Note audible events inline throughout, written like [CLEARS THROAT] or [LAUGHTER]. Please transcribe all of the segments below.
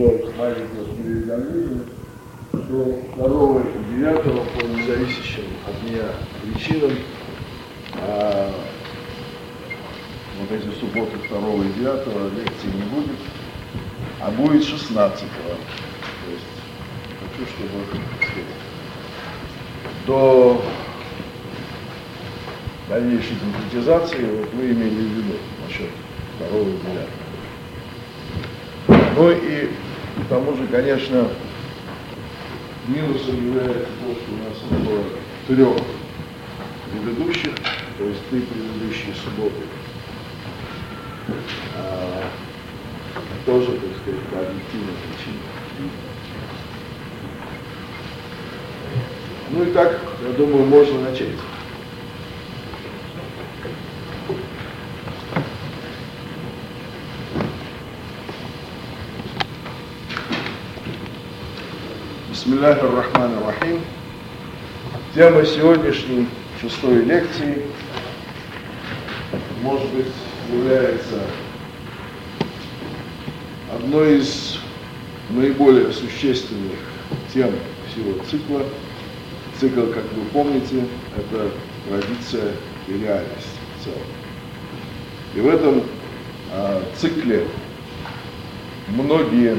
сделать маленькое переуведомление, что 2 и 9 по независящим от меня причинам а, вот эти субботы 2 и 9 лекции не будет, а будет 16 -го. То есть хочу, чтобы до дальнейшей конкретизации вот вы имели в виду насчет 2 и 9. Ну и тому же, конечно, минусом является то, что у нас не было трех предыдущих, то есть три предыдущие субботы. А, тоже, так сказать, по объективным причинам. Ну и так, я думаю, можно начать. Бисмиллахи рахмани рахим. Тема сегодняшней шестой лекции, может быть, является одной из наиболее существенных тем всего цикла. Цикл, как вы помните, это традиция и реальность в целом. И в этом а, цикле многие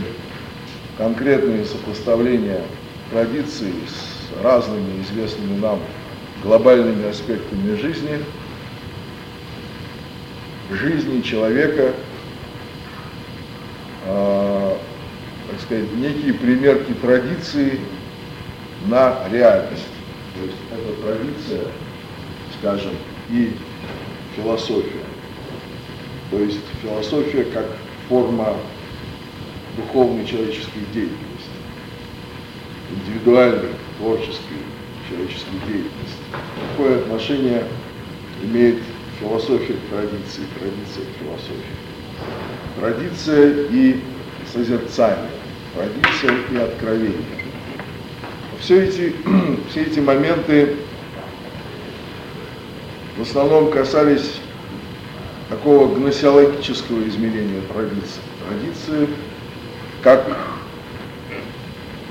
конкретные сопоставления традиций с разными известными нам глобальными аспектами жизни, жизни человека, э, так сказать, некие примерки традиции на реальность. То есть это традиция, скажем, и философия. То есть философия как форма духовной человеческой деятельности, индивидуальной, творческой человеческой деятельности. Какое отношение имеет философия к традиции, традиция к философии? Традиция и созерцание, традиция и откровение. Все эти, [CLEARS THROAT] все эти моменты в основном касались такого гносеологического измерения традиции. Традиции как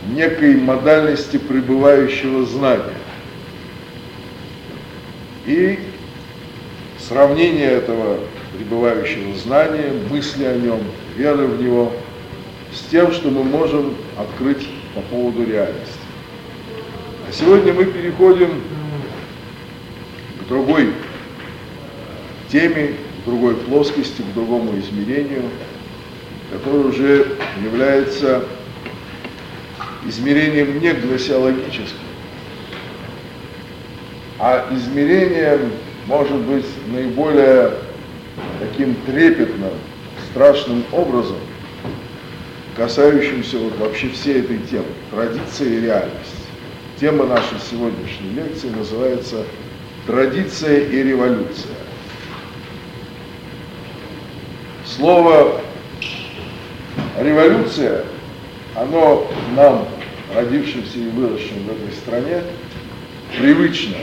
некой модальности пребывающего знания. И сравнение этого пребывающего знания, мысли о нем, веры в него, с тем, что мы можем открыть по поводу реальности. А сегодня мы переходим к другой теме, к другой плоскости, к другому измерению – который уже является измерением не гносеологическим, а измерением, может быть, наиболее таким трепетным, страшным образом, касающимся вот вообще всей этой темы, традиции и реальности. Тема нашей сегодняшней лекции называется «Традиция и революция». Слово революция, оно нам, родившимся и выросшим в этой стране, привычно.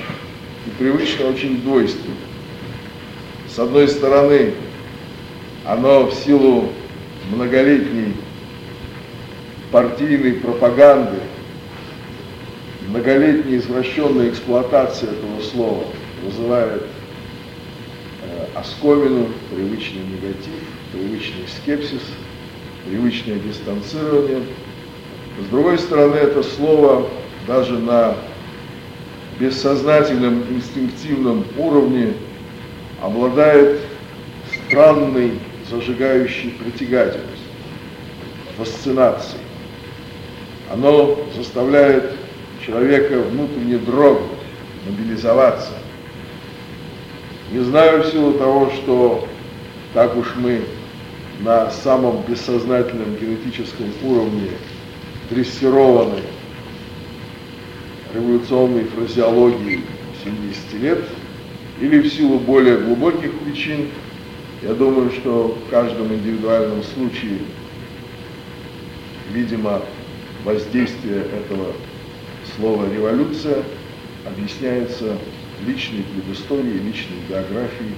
И привычно очень двойственно. С одной стороны, оно в силу многолетней партийной пропаганды, многолетней извращенной эксплуатации этого слова вызывает э, оскомину, привычный негатив, привычный скепсис – привычное дистанцирование. С другой стороны, это слово даже на бессознательном инстинктивном уровне обладает странной зажигающей притягательностью, фасцинацией. Оно заставляет человека внутренне дрогнуть, мобилизоваться. Не знаю в силу того, что так уж мы на самом бессознательном генетическом уровне дрессированы революционной фразеологией 70 лет, или в силу более глубоких причин, я думаю, что в каждом индивидуальном случае, видимо, воздействие этого слова «революция» объясняется личной предысторией, личной биографией,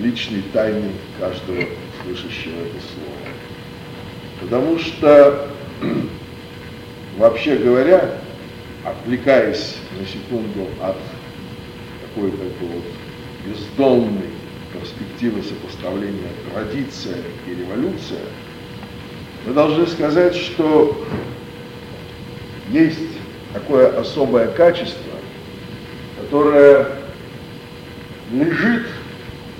личной тайной каждого слышащего это слово. Потому что [CLEARS THROAT] вообще говоря, отвлекаясь на секунду от какой-то вот бездонной перспективы сопоставления традиция и революция, мы должны сказать, что есть такое особое качество, которое лежит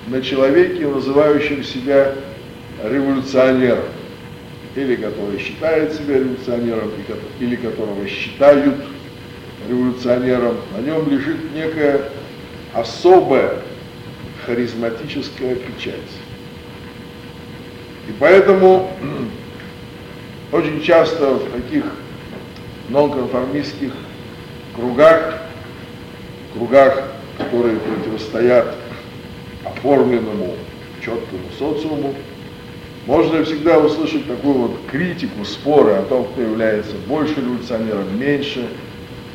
на человеке, называющем себя революционером, или который считает себя революционером, или которого считают революционером, на нем лежит некая особая харизматическая печать. И поэтому [CLEARS THROAT] очень часто в таких нонконформистских кругах, кругах, которые противостоят оформленному четкому социуму, можно всегда услышать такую вот критику, споры о том, кто является больше революционером, меньше,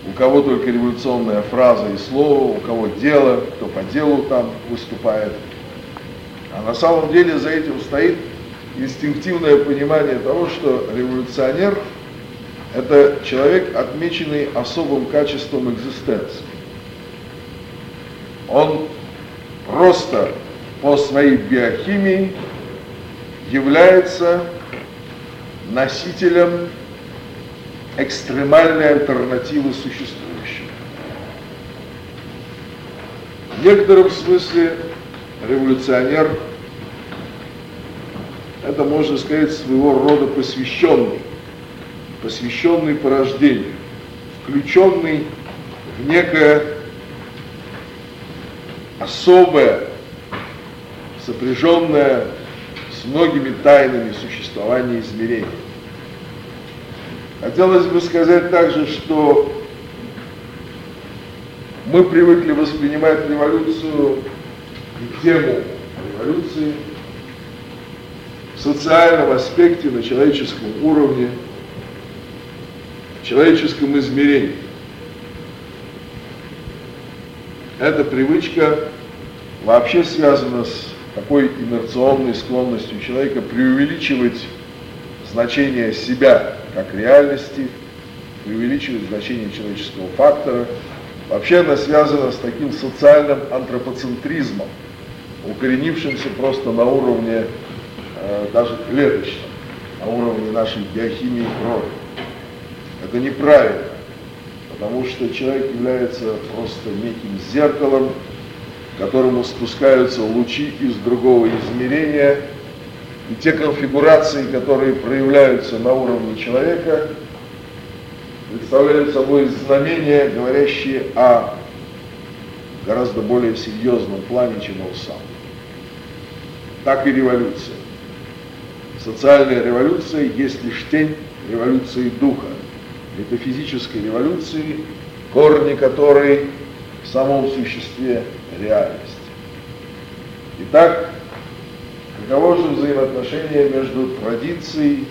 у кого только революционная фраза и слово, у кого дело, кто по делу там выступает. А на самом деле за этим стоит инстинктивное понимание того, что революционер – это человек, отмеченный особым качеством экзистенции. Он просто по своей биохимии является носителем экстремальной альтернативы существующей. В некотором смысле революционер – это, можно сказать, своего рода посвященный, посвященный по рождению, включенный в некое особое, сопряженное с многими тайнами существования измерений. Хотелось бы сказать также, что мы привыкли воспринимать революцию и тему революции в социальном аспекте, на человеческом уровне, в человеческом измерении. Эта привычка вообще связана с такой инерционной склонностью человека преувеличивать значение себя как реальности, преувеличивать значение человеческого фактора. Вообще она связана с таким социальным антропоцентризмом, укоренившимся просто на уровне э, даже клеточном, на уровне нашей биохимии крови. Это неправильно, потому что человек является просто неким зеркалом, которому спускаются лучи из другого измерения, и те конфигурации, которые проявляются на уровне человека, представляют собой знамения, говорящие о гораздо более серьезном плане, чем он сам. Так и революция. Социальная революция есть лишь тень революции духа, метафизической революции, корни которой в самом существе реальности. Итак, каково же взаимоотношение между традицией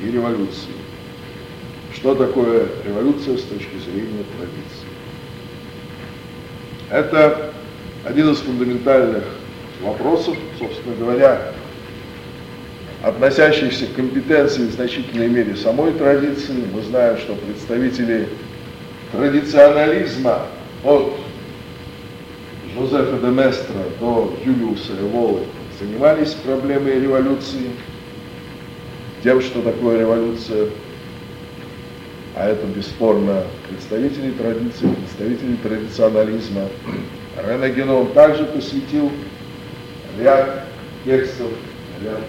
и революцией? Что такое революция с точки зрения традиции? Это один из фундаментальных вопросов, собственно говоря, относящихся к компетенции в значительной мере самой традиции. Мы знаем, что представители традиционализма от Жозефа де Местра до Юлиуса Эволы занимались проблемой революции, тем, что такое революция, а это бесспорно представители традиции, представители традиционализма. Рене Геном также посвятил ряд текстов, ряд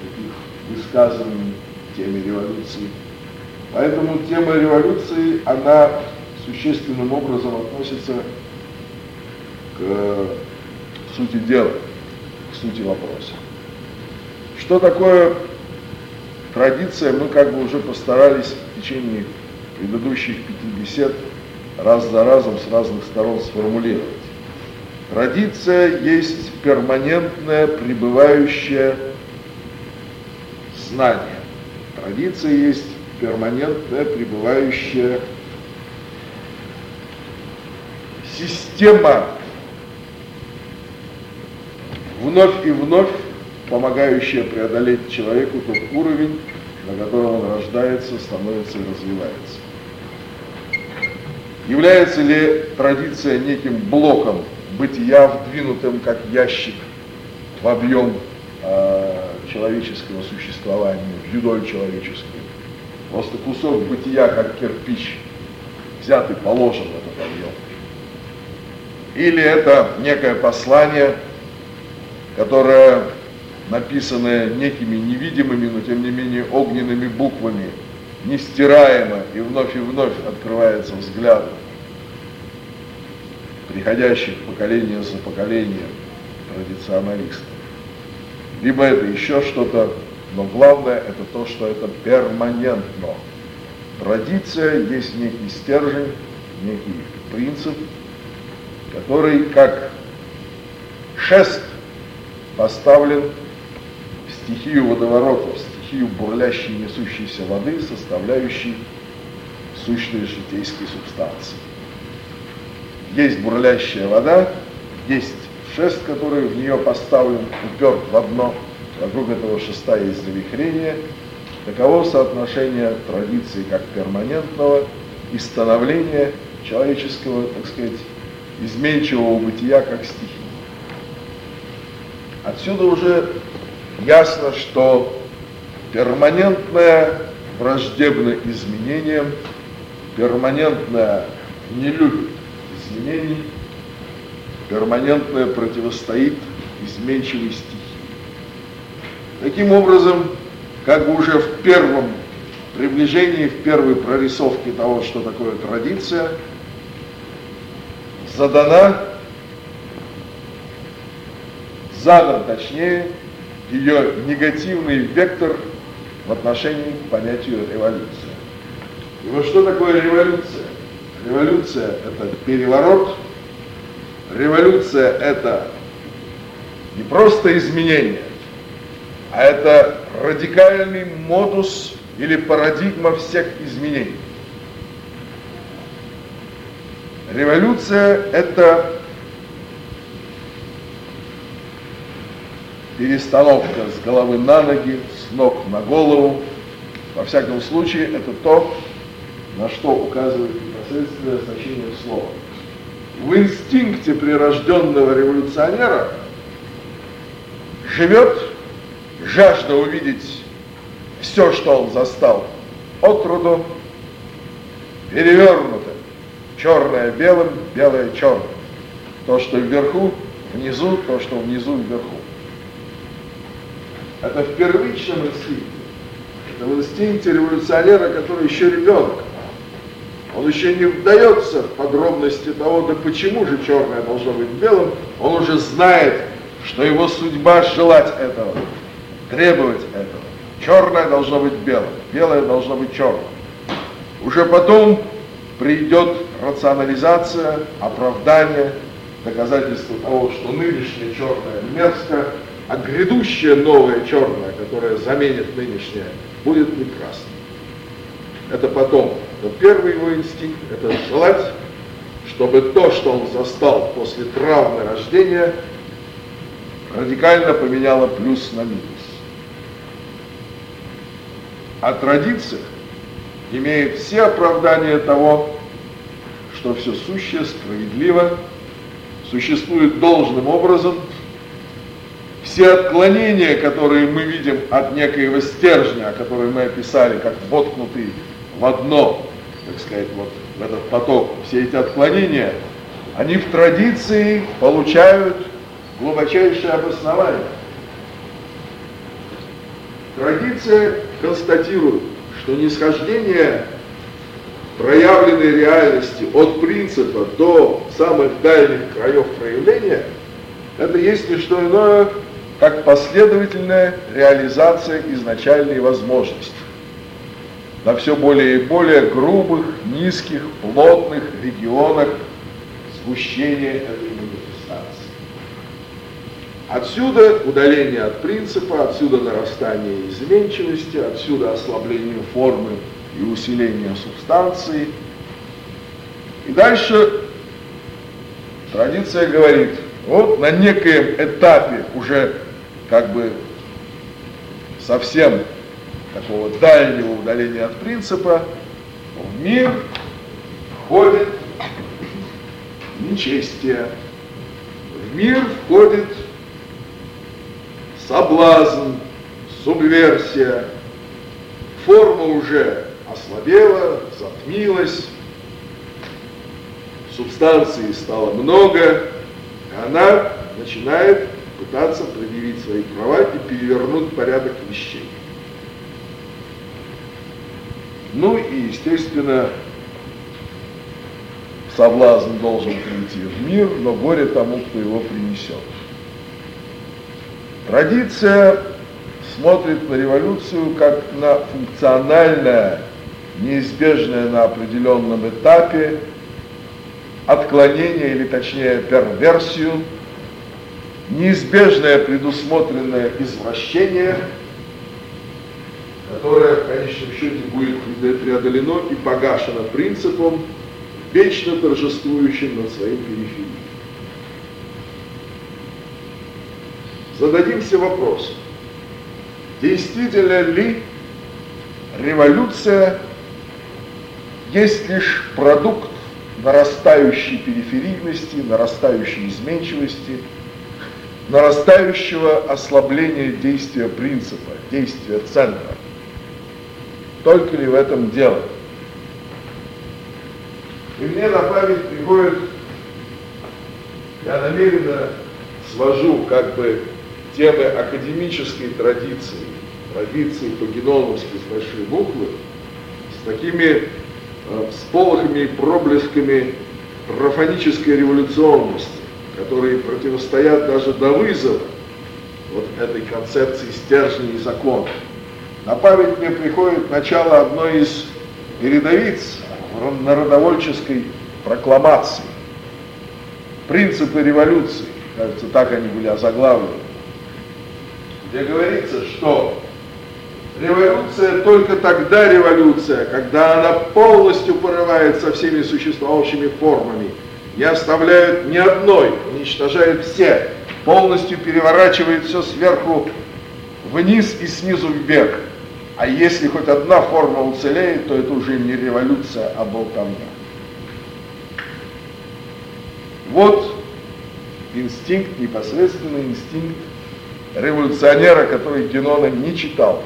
таких высказываний теме революции. Поэтому тема революции, она существенным образом относится к сути дела, к сути вопроса. Что такое традиция, мы как бы уже постарались в течение предыдущих пяти бесед раз за разом с разных сторон сформулировать. Традиция есть перманентное пребывающее знание. Традиция есть перманентное пребывающая система вновь и вновь помогающая преодолеть человеку тот уровень, на котором он рождается, становится и развивается. Является ли традиция неким блоком бытия, вдвинутым как ящик в объем э, человеческого существования, в юдоль человеческую? Просто кусок бытия, как кирпич, взятый, положен в этот объем. Или это некое послание, которое написанное некими невидимыми, но тем не менее огненными буквами, нестираемо и вновь и вновь открывается взгляд приходящих поколения за поколением традиционалистов. Либо это еще что-то, но главное это то, что это перманентно. Традиция есть некий стержень, некий принцип, который как шест поставлен стихию водоворотов, стихию бурлящей несущейся воды, составляющей сущные житейские субстанции. Есть бурлящая вода, есть шест, который в нее поставлен, уперт в одно, вокруг этого шеста есть завихрение. Таково соотношение традиции как перманентного и становления человеческого, так сказать, изменчивого бытия как стихии. Отсюда уже ясно, что перманентное враждебно изменениям, перманентное не любит изменений, перманентное противостоит изменчивой стихии. Таким образом, как бы уже в первом приближении, в первой прорисовке того, что такое традиция, задана, задан точнее, ее негативный вектор в отношении к понятию революция. И вот что такое революция? Революция – это переворот, революция – это не просто изменение, а это радикальный модус или парадигма всех изменений. Революция – это перестановка с головы на ноги, с ног на голову. Во всяком случае, это то, на что указывает непосредственное значение слова. В инстинкте прирожденного революционера живет жажда увидеть все, что он застал от труду, перевернуто, черное белым, белое черным. То, что вверху, внизу, то, что внизу, вверху. Это в первичном инстинкте. Это в инстинкте революционера, который еще ребенок. Он еще не вдается в подробности того, да почему же черное должно быть белым. Он уже знает, что его судьба желать этого, требовать этого. Черное должно быть белым, белое должно быть черным. Уже потом придет рационализация, оправдание, доказательство того, что нынешнее черное мерзко, а грядущее новое черное, которое заменит нынешнее, будет не красным. Это потом. Но первый его инстинкт – это желать, чтобы то, что он застал после травмы рождения, радикально поменяло плюс на минус. А традиция имеет все оправдания того, что все сущее справедливо, существует должным образом – все отклонения, которые мы видим от некоего стержня, которые мы описали, как воткнутый в одно, так сказать, вот в этот поток, все эти отклонения, они в традиции получают глубочайшее обоснование. Традиция констатирует, что нисхождение проявленной реальности от принципа до самых дальних краев проявления, это есть не что иное, как последовательная реализация изначальной возможности на все более и более грубых, низких, плотных регионах сгущения этой манифестации. Отсюда удаление от принципа, отсюда нарастание изменчивости, отсюда ослабление формы и усиление субстанции. И дальше традиция говорит, вот на некоем этапе уже как бы совсем такого дальнего удаления от принципа, в мир входит нечестие, в мир входит соблазн, субверсия, форма уже ослабела, затмилась, субстанции стало много, и она начинает пытаться предъявить свои права и перевернуть порядок вещей. Ну и, естественно, соблазн должен прийти в мир, но горе тому, кто его принесет. Традиция смотрит на революцию как на функциональное, неизбежное на определенном этапе отклонение или точнее перверсию, неизбежное предусмотренное извращение, которое в конечном счете будет преодолено и погашено принципом, вечно торжествующим над своим периферией. Зададимся вопросом, действительно ли революция есть лишь продукт нарастающей периферийности, нарастающей изменчивости, нарастающего ослабления действия принципа, действия центра. Только ли в этом дело? И мне на память приходит, я намеренно свожу как бы темы академической традиции, традиции по-геномовски с большой буквы, с такими э, всполохами и проблесками профанической революционности, которые противостоят даже до вызова вот этой концепции стержней и законов. На память мне приходит начало одной из передовиц народовольческой прокламации. Принципы революции, кажется, так они были озаглавлены где говорится, что революция только тогда революция, когда она полностью порывает со всеми существующими формами, не оставляет ни одной, уничтожает все, полностью переворачивает все сверху вниз и снизу вверх. А если хоть одна форма уцелеет, то это уже не революция, а болтовня. Вот инстинкт, непосредственный инстинкт революционера, который Генона не читал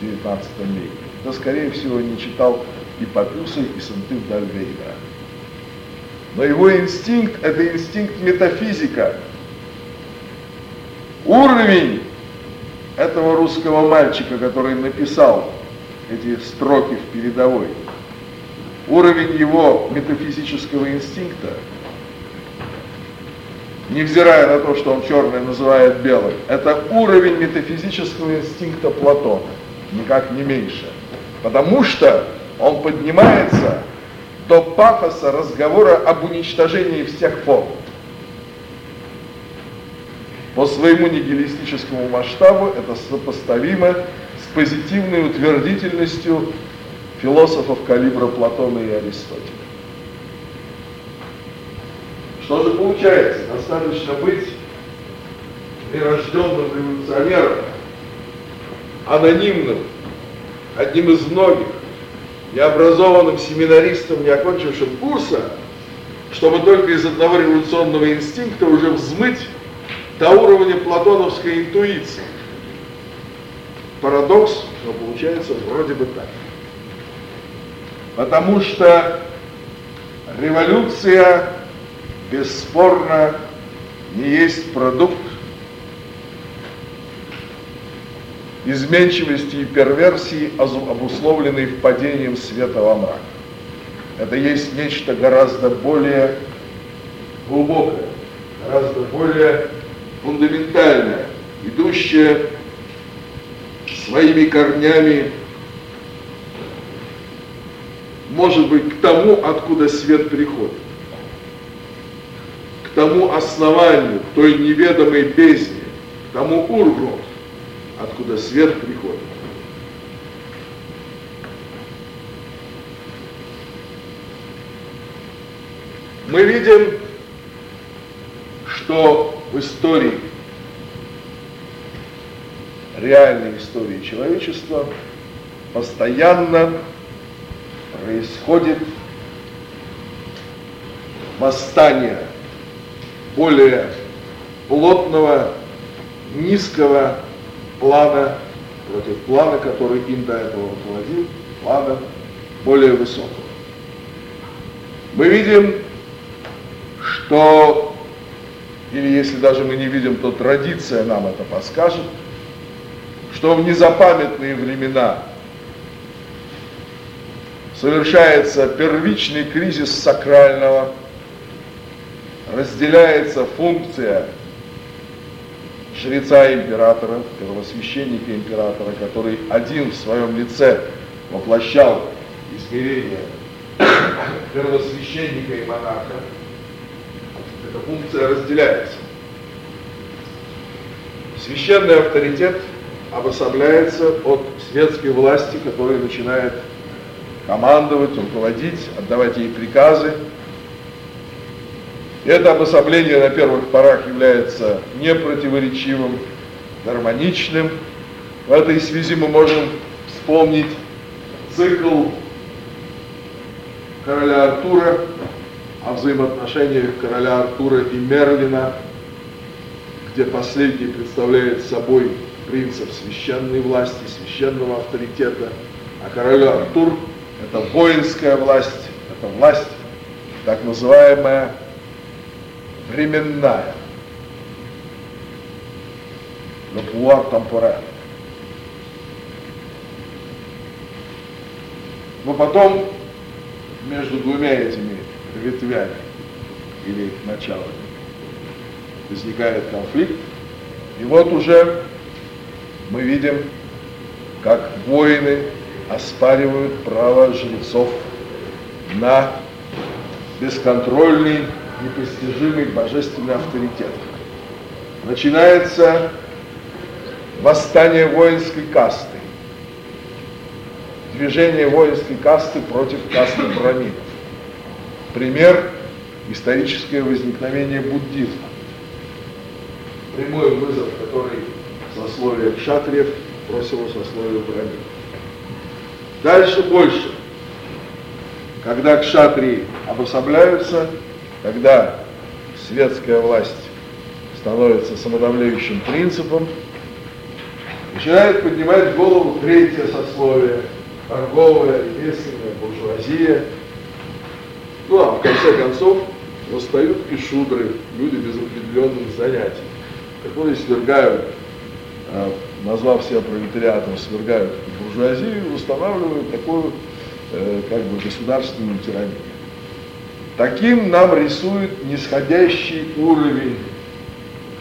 в XIX веке. Да, скорее всего, не читал и Папюса, и Сантып Дальвейдера. Но его инстинкт – это инстинкт метафизика. Уровень этого русского мальчика, который написал эти строки в передовой, уровень его метафизического инстинкта – невзирая на то, что он черное называет белым, это уровень метафизического инстинкта Платона, никак не меньше. Потому что он поднимается до пафоса разговора об уничтожении всех форм. По своему нигилистическому масштабу это сопоставимо с позитивной утвердительностью философов калибра Платона и Аристотеля. Что же получается? Достаточно быть прирожденным революционером, анонимным, одним из многих, необразованным семинаристом, не окончившим курса, чтобы только из одного революционного инстинкта уже взмыть до уровня платоновской интуиции. Парадокс, но получается вроде бы так. Потому что революция бесспорно не есть продукт изменчивости и перверсии, обусловленной впадением света во мрак. Это есть нечто гораздо более глубокое, гораздо более фундаментальное, идущее своими корнями, может быть, к тому, откуда свет приходит к тому основанию, к той неведомой бездне, к тому ургу, откуда свет приходит. Мы видим, что в истории реальной истории человечества постоянно происходит восстание более плотного, низкого плана против плана, который им до этого руководил, плана более высокого. Мы видим, что, или если даже мы не видим, то традиция нам это подскажет, что в незапамятные времена совершается первичный кризис сакрального, разделяется функция жреца императора, первосвященника императора, который один в своем лице воплощал измерение первосвященника и монаха, эта функция разделяется. Священный авторитет обособляется от светской власти, которая начинает командовать, руководить, отдавать ей приказы. Это обособление на первых порах является непротиворечивым, гармоничным. В этой связи мы можем вспомнить цикл короля Артура, о взаимоотношениях короля Артура и Мерлина, где последний представляет собой принцип священной власти, священного авторитета, а король Артур – это воинская власть, это власть, так называемая временная, le pouvoir temporaire. Но потом между двумя этими ветвями или началами возникает конфликт, и вот уже мы видим, как воины оспаривают право жрецов на бесконтрольный, непостижимый божественный авторитет. Начинается восстание воинской касты, движение воинской касты против касты браминов. Пример – историческое возникновение буддизма. Прямой вызов, который сословие кшатриев бросило сословие браминов. Дальше больше. Когда кшатрии обособляются, когда светская власть становится самодавляющим принципом, начинает поднимать голову третье сословие, торговая, ремесленная, буржуазия. Ну а в конце концов восстают и шудры, люди без определенных занятий, которые свергают а, назвав себя пролетариатом, свергают буржуазию устанавливают такую э, как бы государственную тиранию. Таким нам рисует нисходящий уровень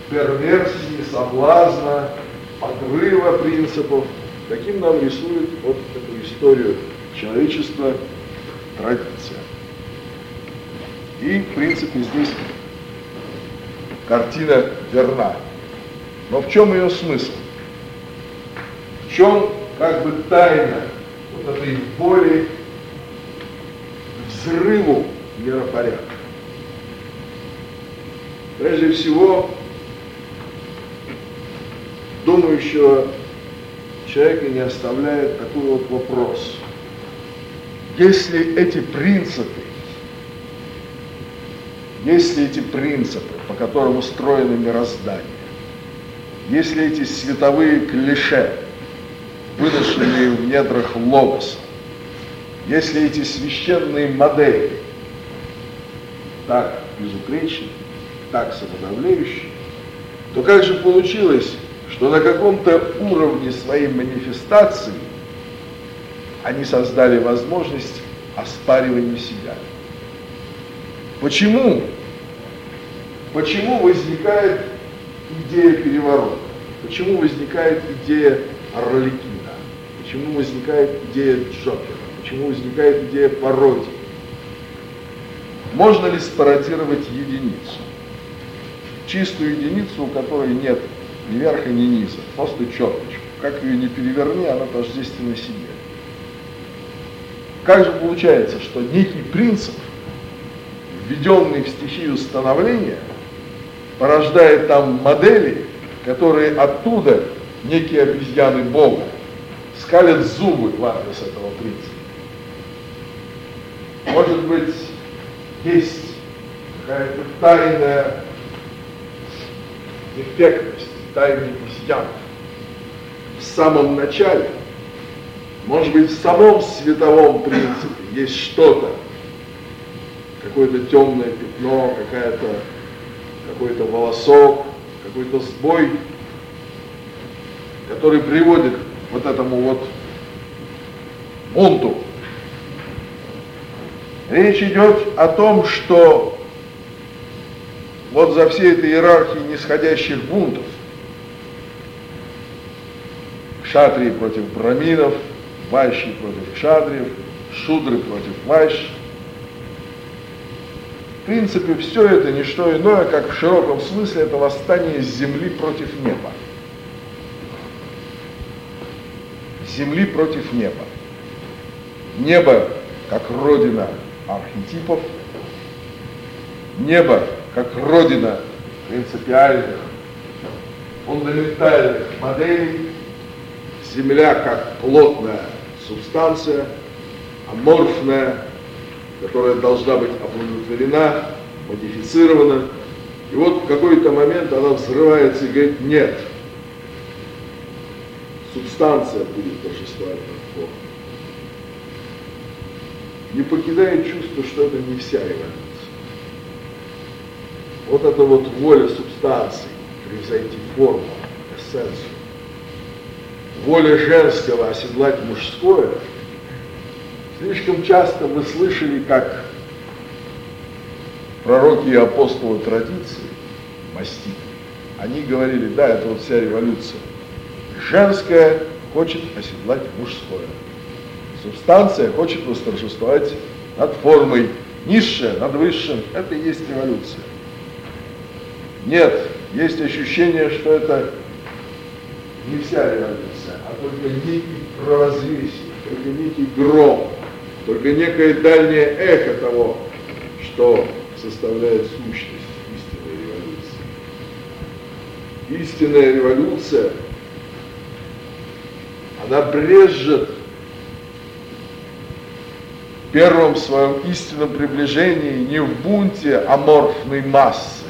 перверсии, соблазна, подрыва принципов. Таким нам рисует вот эту историю человечества традиция. И, в принципе, здесь картина верна. Но в чем ее смысл? В чем как бы тайна вот этой боли взрыву миропорядка? Прежде всего, думающего человека не оставляет такой вот вопрос. Если эти принципы, если эти принципы, по которым устроено мироздание, если эти световые клише, выношенные в недрах логоса, если эти священные модели так безупречны, так самодавляющие, то как же получилось, что на каком-то уровне своей манифестации они создали возможность оспаривания себя? Почему? Почему возникает идея переворота? Почему возникает идея Орликина? Почему возникает идея Джокера? Почему возникает идея пародии? Можно ли спародировать единицу? Чистую единицу, у которой нет ни верха, ни низа, просто черточку. Как ее не переверни, она тождественна себе. Как же получается, что некий принцип, введенный в стихию становления, порождает там модели, которые оттуда некие обезьяны Бога, скалят зубы в адрес этого принципа. Может быть, есть какая-то тайная эффектность, тайный изъян в самом начале, может быть, в самом световом принципе есть что-то, какое-то темное пятно, какая-то, какой-то волосок, какой-то сбой, который приводит к вот этому вот бунту. Речь идет о том, что вот за всей этой иерархией нисходящих бунтов, шатрии против браминов, вайши против кшадриев, шудры против вайш. В принципе, все это не что иное, как в широком смысле это восстание земли против неба. Земли против неба. Небо как родина архетипов, небо как родина принципиальных, фундаментальных моделей, земля как плотная субстанция, аморфная, которая должна быть оплодотворена, модифицирована. И вот в какой-то момент она взрывается и говорит, нет, субстанция будет торжествовать. Не покидает чувство, что это не вся эволюция. Вот эта вот воля субстанции, превзойти форму, эссенцию. Воля женского оседлать мужское. Слишком часто мы слышали, как пророки и апостолы традиции, мастики, они говорили, да, это вот вся революция. Женское хочет оседлать мужское. Субстанция хочет восторжествовать над формой. Низшее над высшим – это и есть революция. Нет, есть ощущение, что это не вся революция, а только некий провозвесие, только некий гром, только некое дальнее эхо того, что составляет сущность истинной революции. Истинная революция, она брежет первом своем истинном приближении не в бунте аморфной массы,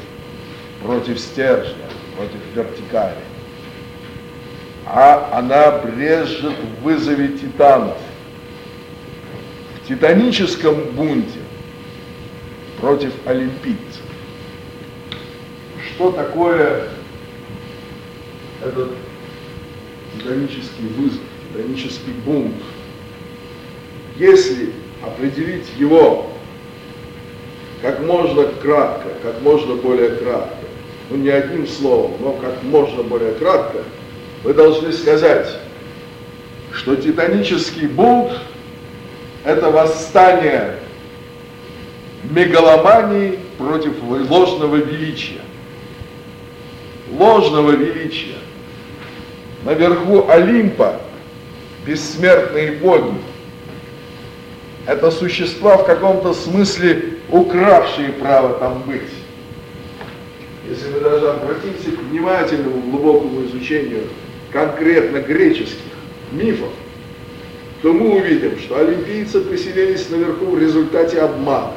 против стержня, против вертикали. А она брежет в вызове титанов. В титаническом бунте против олимпийцев. Что такое этот титанический вызов, титанический бунт? Если определить его как можно кратко, как можно более кратко, ну не одним словом, но как можно более кратко, вы должны сказать, что титанический бунт – это восстание мегаломании против ложного величия. Ложного величия. Наверху Олимпа бессмертные боги. Это существа в каком-то смысле укравшие право там быть если мы даже обратимся к внимательному, глубокому изучению конкретно греческих мифов, то мы увидим, что олимпийцы поселились наверху в результате обмана.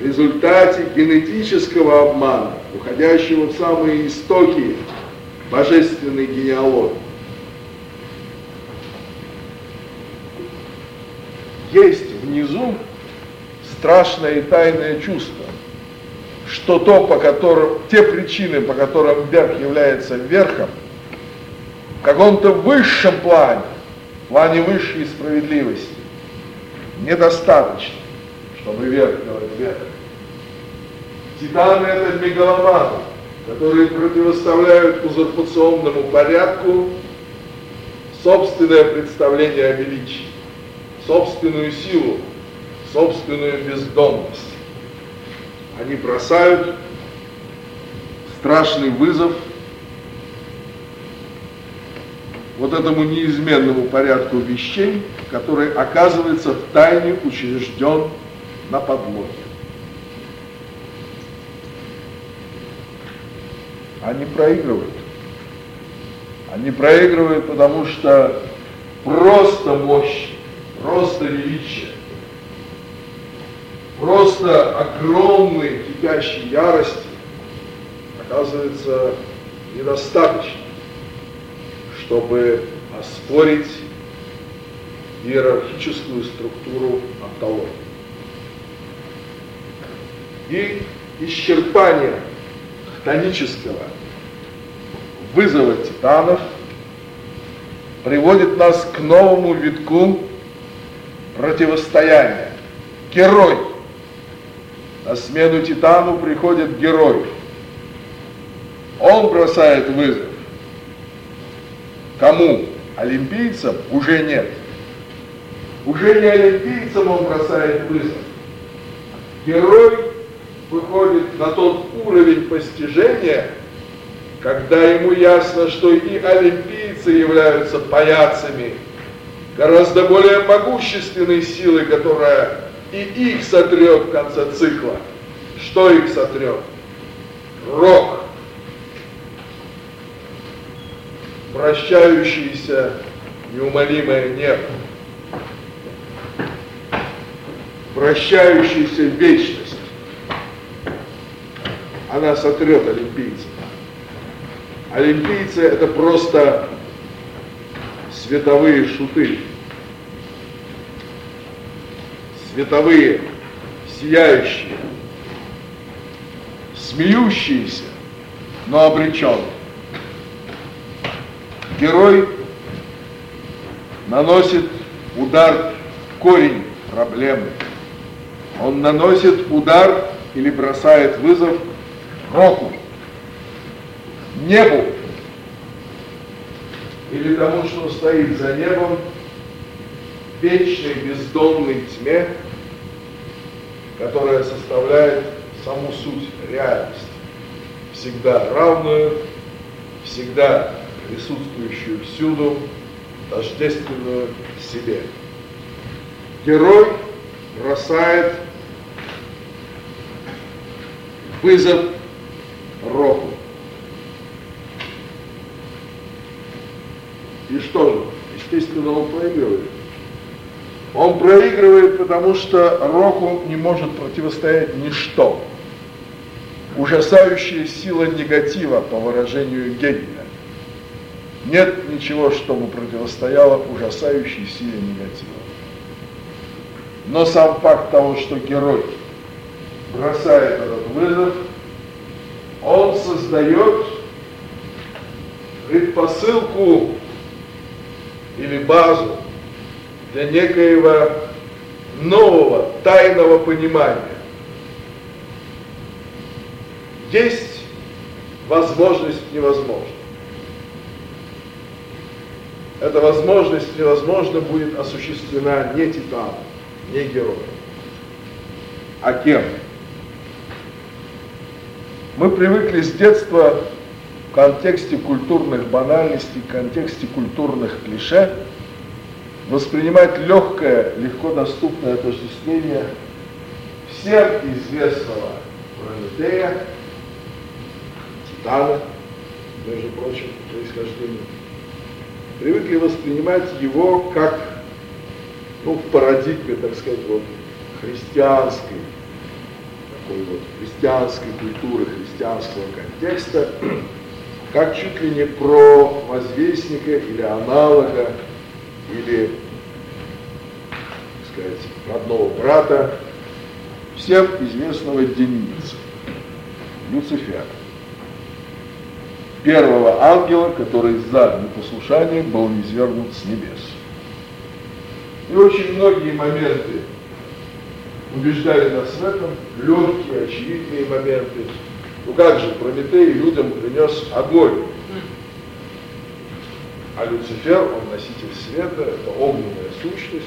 В результате генетического обмана, уходящего в самые истоки божественной генеалогии. Есть внизу страшное и тайное чувство, что то, по которым, те причины, по которым верх является верхом, в каком-то высшем плане, в плане высшей справедливости, недостаточно, чтобы верх делать верх. Титаны – это мегаломаны, которые противоставляют узурпационному порядку собственное представление о величии, собственную силу, собственную бездомность они бросают страшный вызов вот этому неизменному порядку вещей, который оказывается в тайне учрежден на подлоге. Они проигрывают. Они проигрывают, потому что просто мощь, просто величие, просто огромной кипящей ярости оказывается недостаточно, чтобы оспорить иерархическую структуру антологии. И исчерпание хтонического вызова титанов приводит нас к новому витку противостояния. Герой. На смену титану приходит герой. Он бросает вызов. Кому? Олимпийцам уже нет. Уже не олимпийцам он бросает вызов. Герой выходит на тот уровень постижения, когда ему ясно, что и олимпийцы являются паяцами, гораздо более могущественной силой, которая и их сотрет в конце цикла. Что их сотрет? Рок. Вращающееся неумолимое небо. Вращающаяся вечность. Она сотрет олимпийцев. Олимпийцы это просто световые шуты. Световые, сияющие, смеющиеся, но обреченные. Герой наносит удар в корень проблемы. Он наносит удар или бросает вызов року небу или тому, что стоит за небом, вечной бездомной тьме, которая составляет саму суть реальности, всегда равную, всегда присутствующую всюду, тождественную себе. Герой бросает вызов Роху. И что же? Естественно, он проигрывает. Он проигрывает, потому что Роху не может противостоять ничто. Ужасающая сила негатива, по выражению Гегеля. Нет ничего, что бы противостояло ужасающей силе негатива. Но сам факт того, что герой бросает этот вызов, он создает предпосылку или базу для некоего нового тайного понимания. Есть возможность невозможно. Эта возможность невозможно будет осуществлена не титаном, не героем. А кем? Мы привыкли с детства в контексте культурных банальностей, в контексте культурных клише воспринимать легкое, легко доступное отождествление всем известного Прометея, Титана, между прочим, происхождением, привыкли воспринимать его как ну, в парадигме, так сказать, вот, христианской, такой вот христианской культуры, христианского контекста, [CLEARS THROAT] как чуть ли не про возвестника или аналога, или, так сказать, родного брата, всем известного Деница, Люцифера, первого ангела, который за непослушание был низвергнут с небес. И очень многие моменты убеждали нас в этом, легкие, очевидные моменты, ну как же, Прометей людям принес огонь. А Люцифер, он носитель света, это огненная сущность.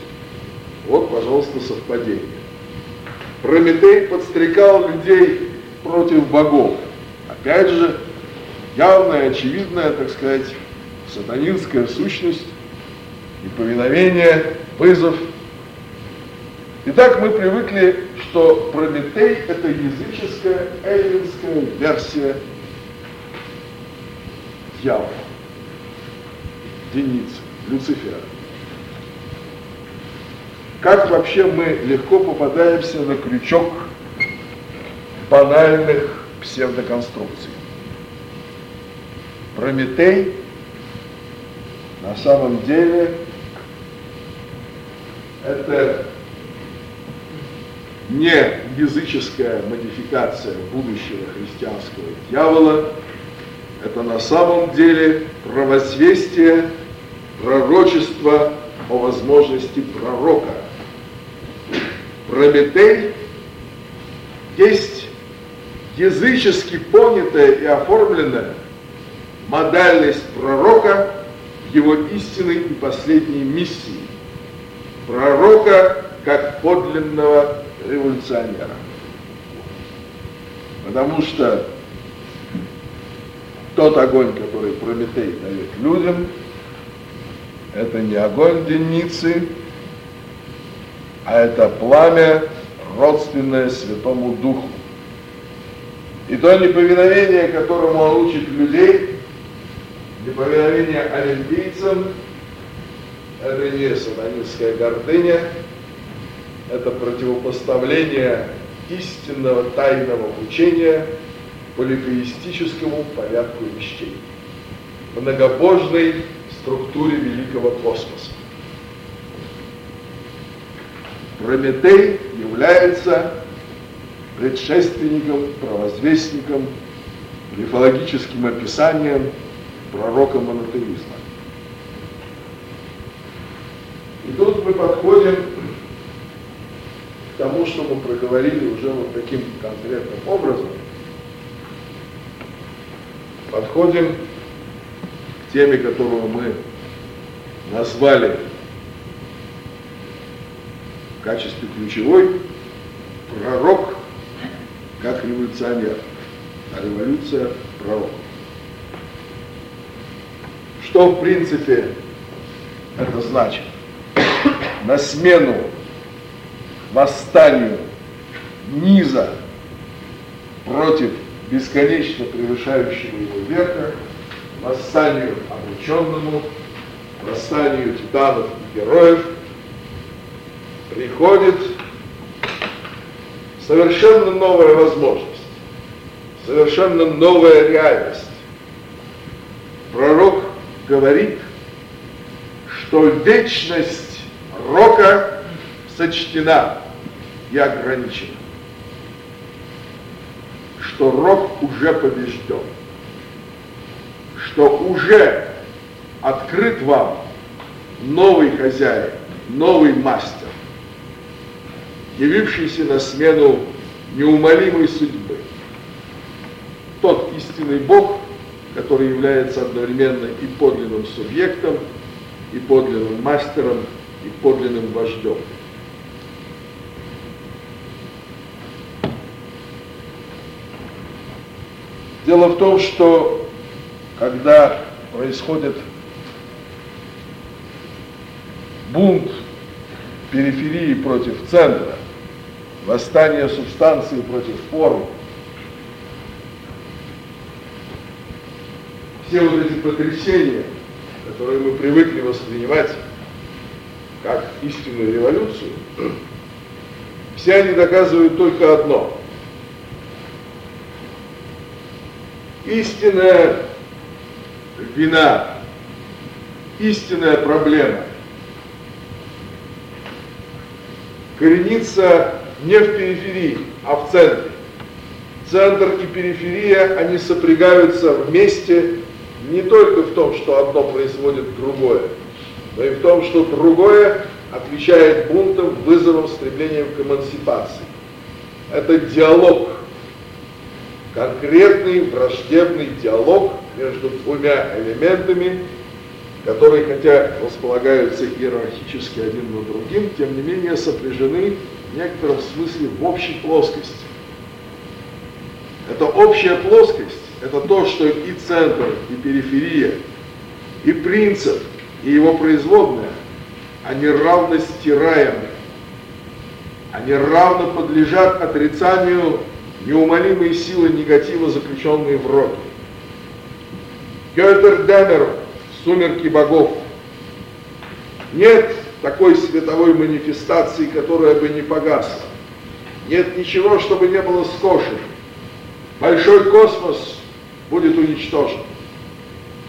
Вот, пожалуйста, совпадение. Прометей подстрекал людей против богов. Опять же, явная, очевидная, так сказать, сатанинская сущность, неповиновение, вызов – Итак, мы привыкли, что Прометей – это языческая, эллинская версия дьявола. Деницы, Люцифера. Как вообще мы легко попадаемся на крючок банальных псевдоконструкций. Прометей на самом деле это не языческая модификация будущего христианского дьявола, это на самом деле провозвестие, пророчество о возможности пророка. Прометей есть язычески понятая и оформленная модальность пророка в его истинной и последней миссии. Пророка как подлинного революционера. Потому что тот огонь, который Прометей дает людям, это не огонь Деницы, а это пламя, родственное Святому Духу. И то неповиновение, которому он учит людей, неповиновение олимпийцам, это не сатанинская гордыня, это противопоставление истинного тайного учения полифеистическому порядку вещей, многобожной структуре великого космоса. Прометей является предшественником, провозвестником, мифологическим описанием пророка монотеизма. И тут мы подходим к тому, что мы проговорили уже вот таким конкретным образом. Подходим теме, которую мы назвали в качестве ключевой пророк как революционер, а революция пророк. Что в принципе это значит? На смену восстанию низа против бесконечно превышающего его века, восстанию обреченному, восстанию титанов и героев, приходит совершенно новая возможность, совершенно новая реальность. Пророк говорит, что вечность рока сочтена и ограничена, что рок уже побежден, что уже открыт вам новый хозяин, новый мастер явившийся на смену неумолимой судьбы. Тот истинный Бог, который является одновременно и подлинным субъектом, и подлинным мастером, и подлинным вождем. Дело в том, что когда происходит бунт периферии против центра, восстание субстанции против формы. Все вот эти потрясения, которые мы привыкли воспринимать как истинную революцию, [CLEARS THROAT] все они доказывают только одно. Истинная вина, истинная проблема коренится не в периферии, а в центре. Центр и периферия, они сопрягаются вместе не только в том, что одно производит другое, но и в том, что другое отвечает бунтам, вызовам, стремлениям к эмансипации. Это диалог, конкретный враждебный диалог между двумя элементами, которые, хотя располагаются иерархически один над другим, тем не менее сопряжены в некотором смысле в общей плоскости. Это общая плоскость, это то, что и центр, и периферия, и принцип, и его производная, они равно стираемы. Они равно подлежат отрицанию неумолимой силы негатива, заключенные в роке. Гётер Демер «Сумерки богов» Нет такой световой манифестации, которая бы не погасла. Нет ничего, чтобы не было скошено. Большой космос будет уничтожен.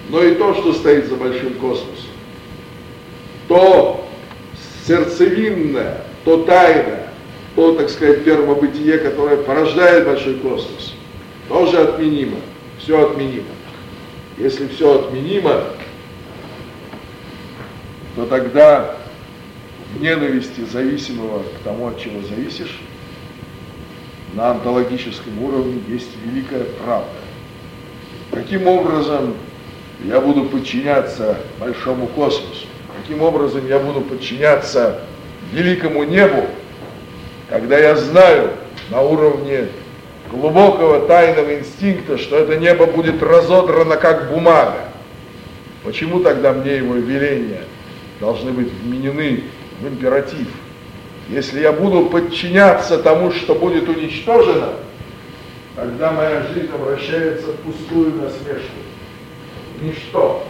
Но и то, что стоит за большим космосом, то сердцевинное, то тайное, то, так сказать, первобытие, которое порождает большой космос, тоже отменимо. Все отменимо. Если все отменимо, то тогда в ненависти зависимого к тому, от чего зависишь, на онтологическом уровне есть великая правда. Каким образом я буду подчиняться большому космосу? Каким образом я буду подчиняться великому небу, когда я знаю на уровне глубокого тайного инстинкта, что это небо будет разодрано как бумага? Почему тогда мне его веления должны быть вменены в императив? Если я буду подчиняться тому, что будет уничтожено, тогда моя жизнь обращается в пустую насмешку. Ничто.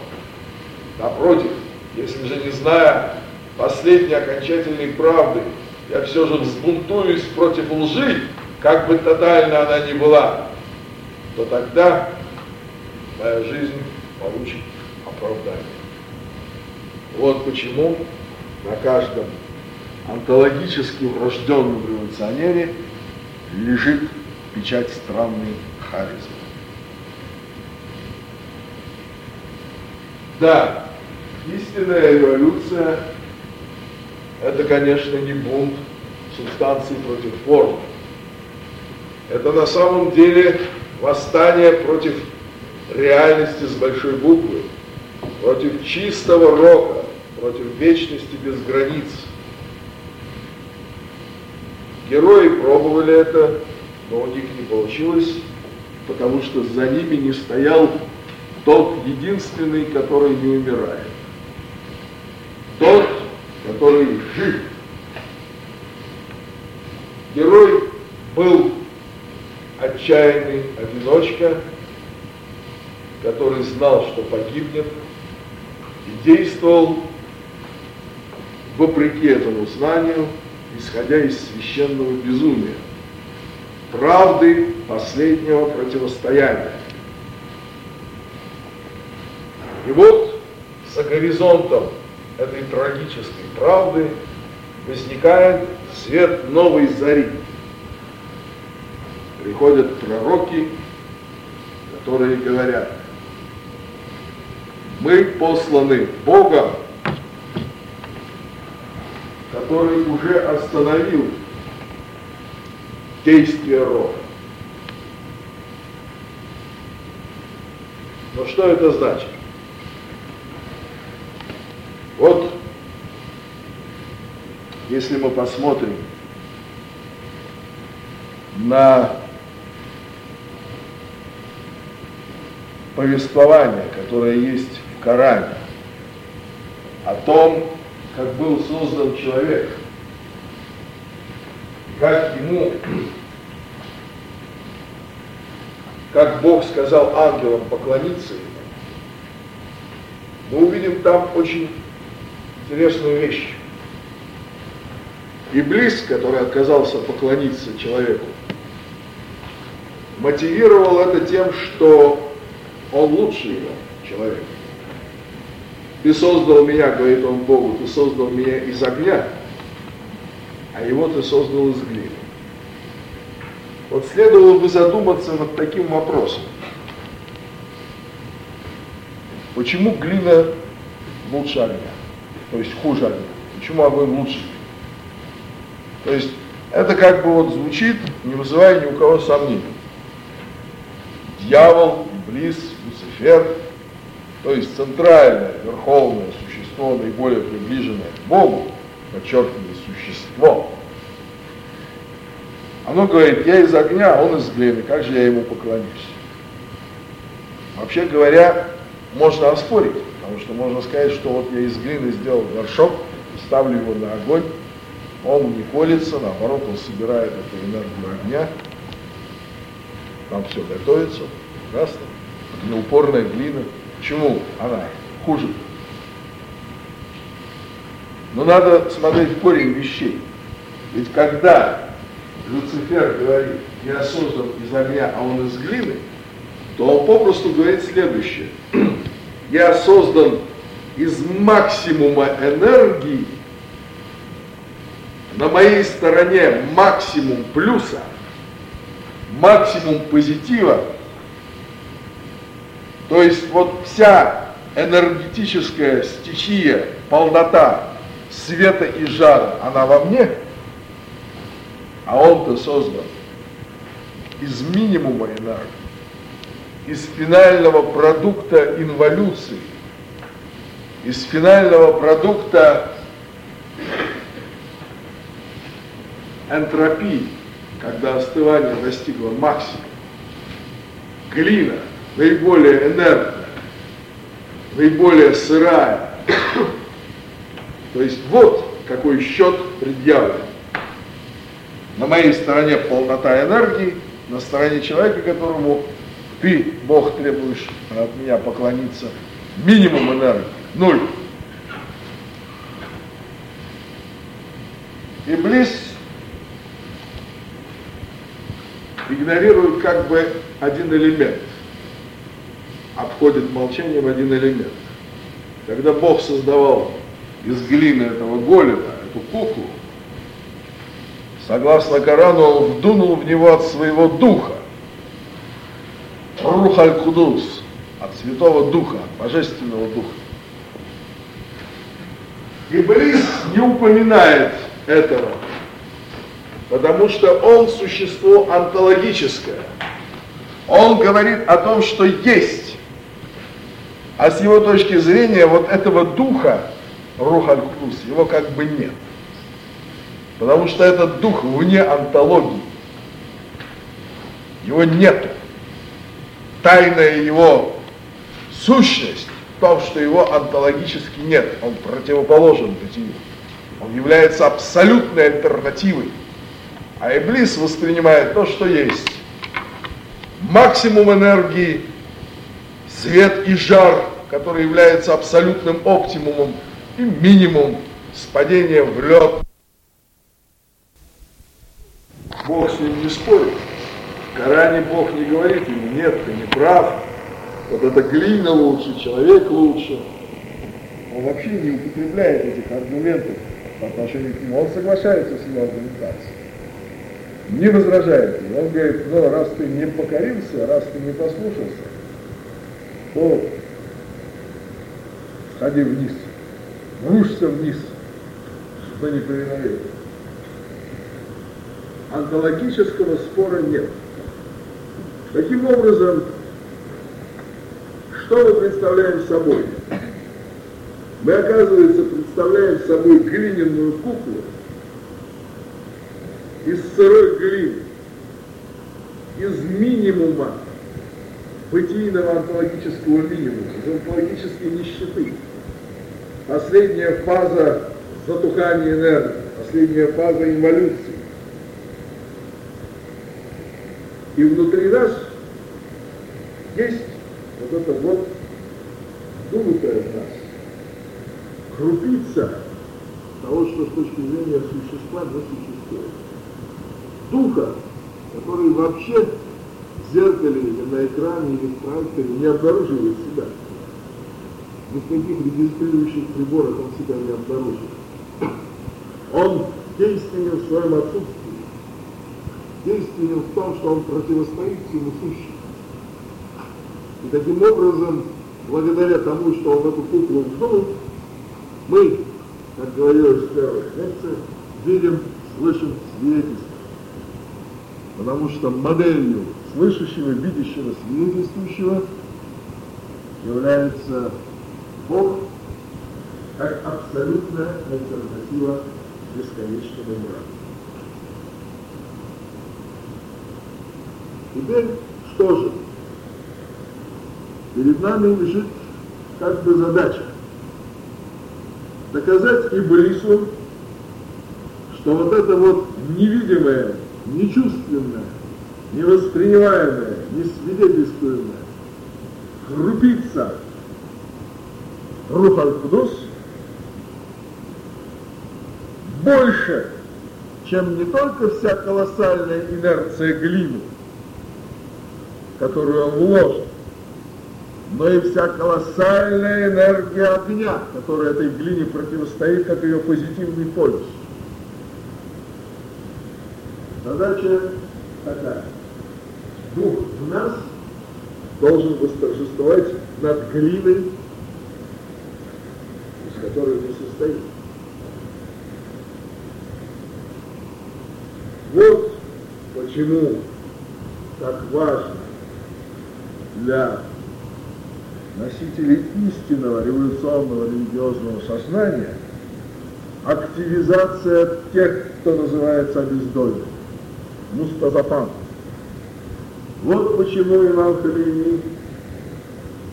Напротив, если же не зная последней окончательной правды, я все же взбунтуюсь против лжи, как бы тотально она ни была, то тогда моя жизнь получит оправдание. Вот почему на каждом онтологически врожденном революционере лежит печать странной харизмы. Да, истинная революция – это, конечно, не бунт субстанции против формы. Это на самом деле восстание против реальности с большой буквы, против чистого рока, против вечности без границ – Герои пробовали это, но у них не получилось, потому что за ними не стоял тот единственный, который не умирает. Тот, который жив. Герой был отчаянный одиночка, который знал, что погибнет, и действовал вопреки этому знанию, исходя из священного безумия, правды последнего противостояния. И вот за горизонтом этой трагической правды возникает свет новой зари. Приходят пророки, которые говорят, мы посланы Богом который уже остановил действие рока. Но что это значит? Вот, если мы посмотрим на повествование, которое есть в Коране, о том, как был создан человек, как ему, как Бог сказал ангелам поклониться ему, мы увидим там очень интересную вещь. Иблис, который отказался поклониться человеку, мотивировал это тем, что он лучше его, человек. Ты создал меня, говорит он Богу, ты создал меня из огня, а его ты создал из глины. Вот следовало бы задуматься над таким вопросом. Почему глина лучше огня? То есть хуже огня? Почему огонь лучше? То есть это как бы вот звучит, не вызывая ни у кого сомнений. Дьявол, Иблис, Люцифер то есть центральное, верховное существо, наиболее приближенное к Богу, подчеркиваю, существо, оно говорит, я из огня, а он из глины, как же я ему поклонюсь? Вообще говоря, можно оспорить, потому что можно сказать, что вот я из глины сделал горшок, ставлю его на огонь, он не колется, наоборот, он собирает эту энергию огня, там все готовится, прекрасно, это упорная глина, Почему она хуже? Но надо смотреть корень вещей. Ведь когда Люцифер говорит, я создан из огня, а он из глины, то он попросту говорит следующее. Я создан из максимума энергии, на моей стороне максимум плюса, максимум позитива, то есть вот вся энергетическая стихия, полнота света и жара, она во мне, а он-то создан из минимума энергии, из финального продукта инволюции, из финального продукта энтропии, когда остывание достигло максимума. Глина наиболее энергная, наиболее сырая. То есть вот какой счет предъявлен. На моей стороне полнота энергии, на стороне человека, которому ты, Бог, требуешь от меня поклониться, минимум энергии, ноль. Иблис игнорирует как бы один элемент, обходит молчанием один элемент. Когда Бог создавал из глины этого голема, эту куклу, согласно Корану, он вдунул в него от своего духа, Рухаль Кудус, от Святого Духа, от Божественного Духа. Иблис не упоминает этого, потому что он существо онтологическое. Он говорит о том, что есть. А с его точки зрения вот этого духа, Рухаль-Кус, его как бы нет. Потому что этот дух вне онтологии. Его нету. Тайная его сущность в том, что его онтологически нет. Он противоположен бытию. Он является абсолютной альтернативой. А Иблис воспринимает то, что есть. Максимум энергии, свет и жар, который является абсолютным оптимумом, и минимум с падением в лед. Бог с ним не спорит. В Коране Бог не говорит ему, нет, ты не прав, вот это глина лучше, человек лучше. Он вообще не употребляет этих аргументов по отношению к нему, он соглашается с его аргументацией не возражает. Он говорит, ну раз ты не покорился, раз ты не послушался, то сходи вниз, рушься вниз, что не повиновение. Онтологического спора нет. Таким образом, что мы представляем собой? Мы, оказывается, представляем собой глиняную куклу, из сырой глины, из минимума, бытийного онтологического минимума, из онтологической нищеты. Последняя фаза затухания энергии, последняя фаза инволюции. И внутри нас есть вот это вот дунутое в нас, крупица того, что с точки зрения существа не существует духа, который вообще зеркале или на экране или в проекторе не обнаруживает себя. Ни в каких регистрирующих приборах он себя не обнаруживает. Он действенен в своем отсутствии, действенен в том, что он противостоит всему сущему. И таким образом, благодаря тому, что он эту куклу вдул, мы, как говорилось в первой лекции, видим, слышим свидетельство потому что моделью слышащего, видящего, свидетельствующего является Бог как абсолютная альтернатива бесконечному миру. Теперь что же? Перед нами лежит как бы задача доказать Ибрису, что вот это вот невидимое нечувственное, невоспринимаемое, несвидетельствуемое, крупица Рух Аль-Кудус больше, чем не только вся колоссальная инерция глины, которую он вложит, но и вся колоссальная энергия огня, которая этой глине противостоит, как ее позитивный полюс. Задача такая. Дух в нас должен восторжествовать над глиной, из которой мы состоим. Вот почему так важно для носителей истинного революционного религиозного сознания активизация тех, кто называется обездоленным, мустазапан. Вот почему имам Хамейни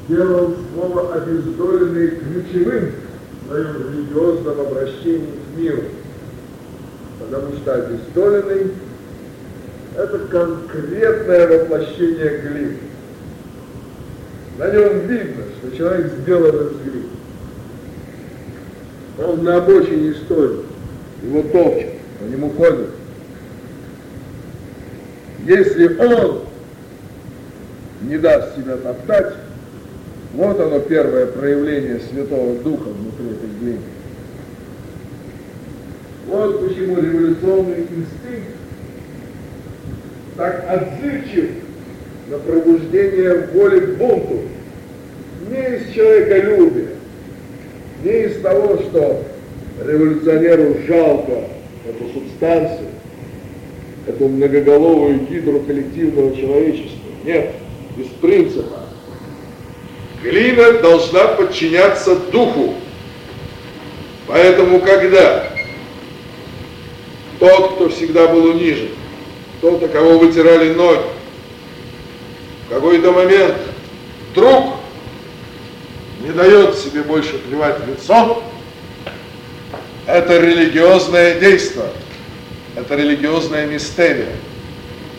сделал слово «обездоленный» ключевым в своем религиозном обращении к миру. Потому что обездоленный – это конкретное воплощение глины. На нем видно, что человек сделан из глины. Он на обочине стоит, его топчут, по нему ходят. Если он не даст себя топтать, вот оно первое проявление Святого Духа внутри этой глины. Вот почему революционный инстинкт так отзывчив на пробуждение воли к бунту. Не из человеколюбия, не из того, что революционеру жалко эту субстанцию, эту многоголовую гидру коллективного человечества. Нет из принципа. Глина должна подчиняться духу. Поэтому, когда тот, кто всегда был унижен, тот, у кого вытирали ноги, в какой-то момент вдруг не дает себе больше плевать лицо, это религиозное действие, это религиозная мистерия,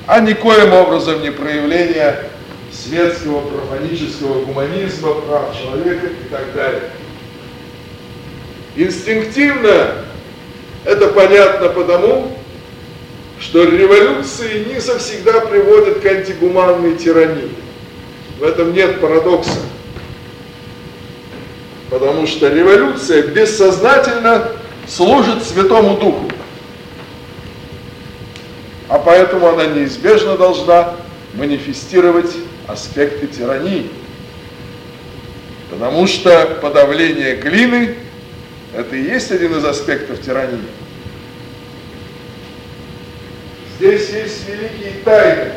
а никоим образом не проявление светского, профанического гуманизма, прав человека и так далее. Инстинктивно это понятно потому, что революции не всегда приводят к антигуманной тирании. В этом нет парадокса. Потому что революция бессознательно служит Святому Духу. А поэтому она неизбежно должна манифестировать аспекты тирании. Потому что подавление глины – это и есть один из аспектов тирании. Здесь есть великие тайны,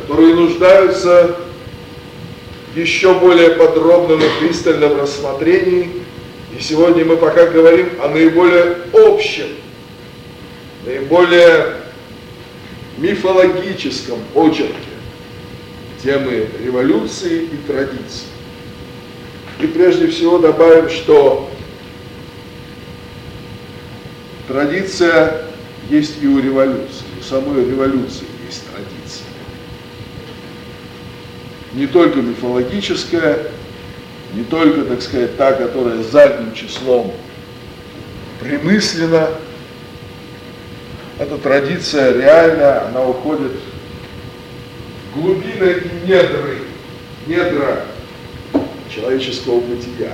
которые нуждаются в еще более подробном и пристальном рассмотрении. И сегодня мы пока говорим о наиболее общем, наиболее мифологическом очерке темы революции и традиций. И прежде всего добавим, что традиция есть и у революции, у самой революции есть традиция. Не только мифологическая, не только, так сказать, та, которая задним числом примыслена, эта традиция реальная, она уходит глубины и недры, недра человеческого бытия.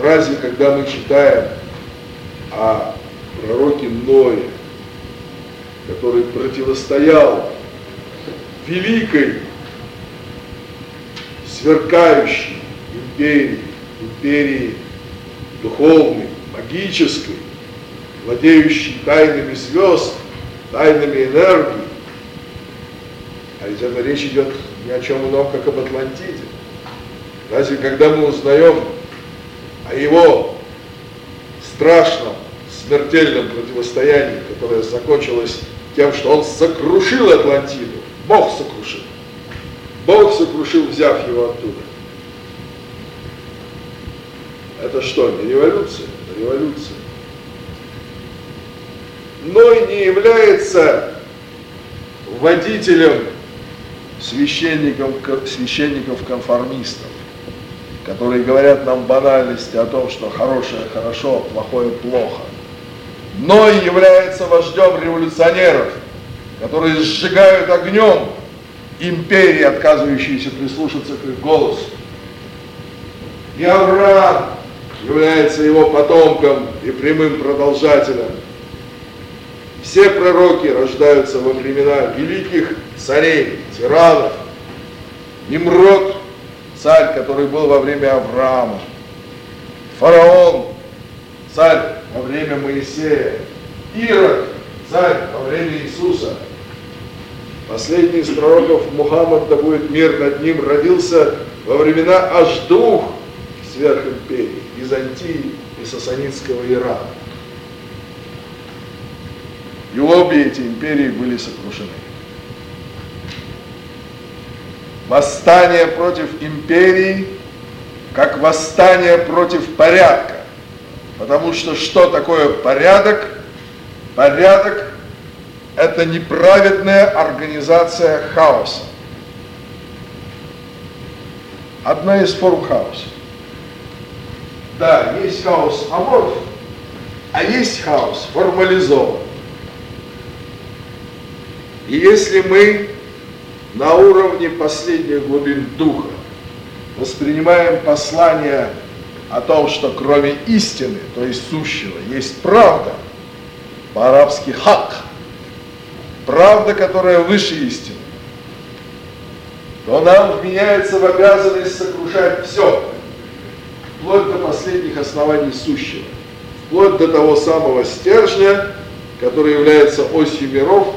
Разве когда мы читаем о пророке Ное, который противостоял великой, сверкающей империи, империи духовной, магической, владеющей тайнами звезд, тайнами энергии, ведь это речь идет ни о чем ином, как об Атлантиде. Разве когда мы узнаем о его страшном, смертельном противостоянии, которое закончилось тем, что он сокрушил Атлантиду, Бог сокрушил. Бог сокрушил, взяв его оттуда. Это что, не революция? Революция. Но и не является водителем священников, священников-конформистов, которые говорят нам банальности о том, что хорошее хорошо, плохое плохо. Но и является вождем революционеров, которые сжигают огнем империи, отказывающиеся прислушаться к их голосу. И Авраам является его потомком и прямым продолжателем. Все пророки рождаются во времена великих царей, тиранов. Немрод, царь, который был во время Авраама. Фараон, царь во время Моисея. Ирод, царь во время Иисуса. Последний из пророков Мухаммад, да будет мир над ним, родился во времена аж двух сверхимперий, Византии и Сасанинского Ирана. И обе эти империи были сокрушены. Восстание против империи, как восстание против порядка. Потому что что такое порядок? Порядок – это неправедная организация хаоса. Одна из форм хаоса. Да, есть хаос аморф, а есть хаос формализован. И если мы на уровне последних глубин духа воспринимаем послание о том, что кроме истины, то есть сущего, есть правда, по-арабски хак, правда, которая выше истины, то нам вменяется в обязанность сокрушать все, вплоть до последних оснований сущего, вплоть до того самого стержня, который является осью миров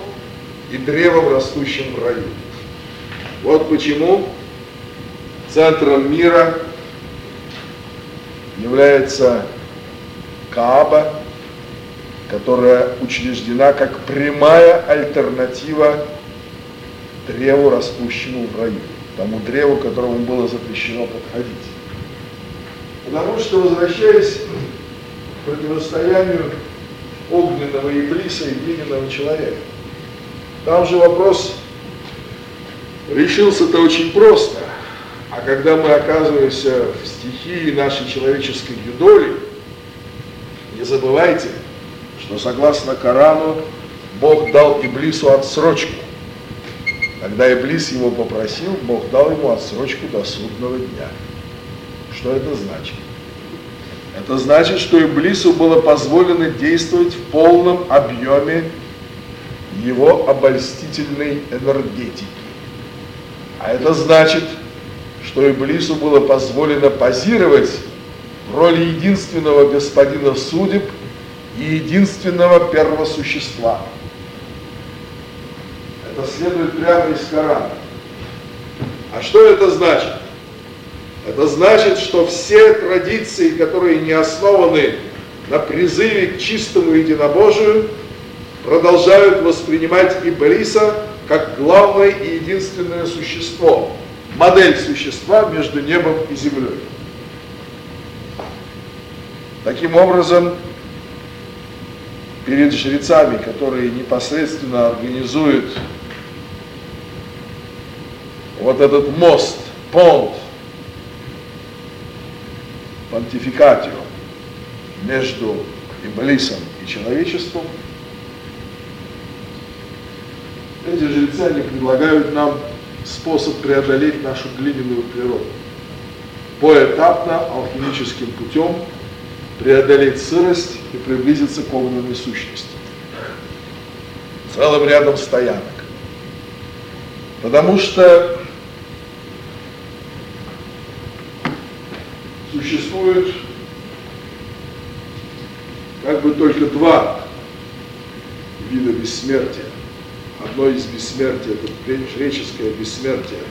и древом, растущим в раю. Вот почему центром мира является Кааба, которая учреждена как прямая альтернатива древу, растущему в раю, тому древу, которому было запрещено подходить. Потому что, возвращаясь к противостоянию огненного Иблиса и глиняного человека, там же вопрос решился-то очень просто. А когда мы оказываемся в стихии нашей человеческой юдоли, не забывайте, что согласно Корану Бог дал Иблису отсрочку. Когда Иблис его попросил, Бог дал ему отсрочку до судного дня. Что это значит? Это значит, что Иблису было позволено действовать в полном объеме его обольстительной энергетики. А это значит, что Иблису было позволено позировать в роли единственного господина судеб и единственного первого существа. Это следует прямо из Корана. А что это значит? Это значит, что все традиции, которые не основаны на призыве к чистому единобожию, продолжают воспринимать Иблиса как главное и единственное существо, модель существа между небом и землей. Таким образом, перед жрецами, которые непосредственно организуют вот этот мост, понт, понтификатио между Иблисом и человечеством, эти жрецы, они предлагают нам способ преодолеть нашу глиняную природу. Поэтапно, алхимическим путем преодолеть сырость и приблизиться к огненной сущности. Целым рядом стоянок. Потому что существует как бы только два вида бессмертия. Одно из бессмертия – это греческое бессмертие,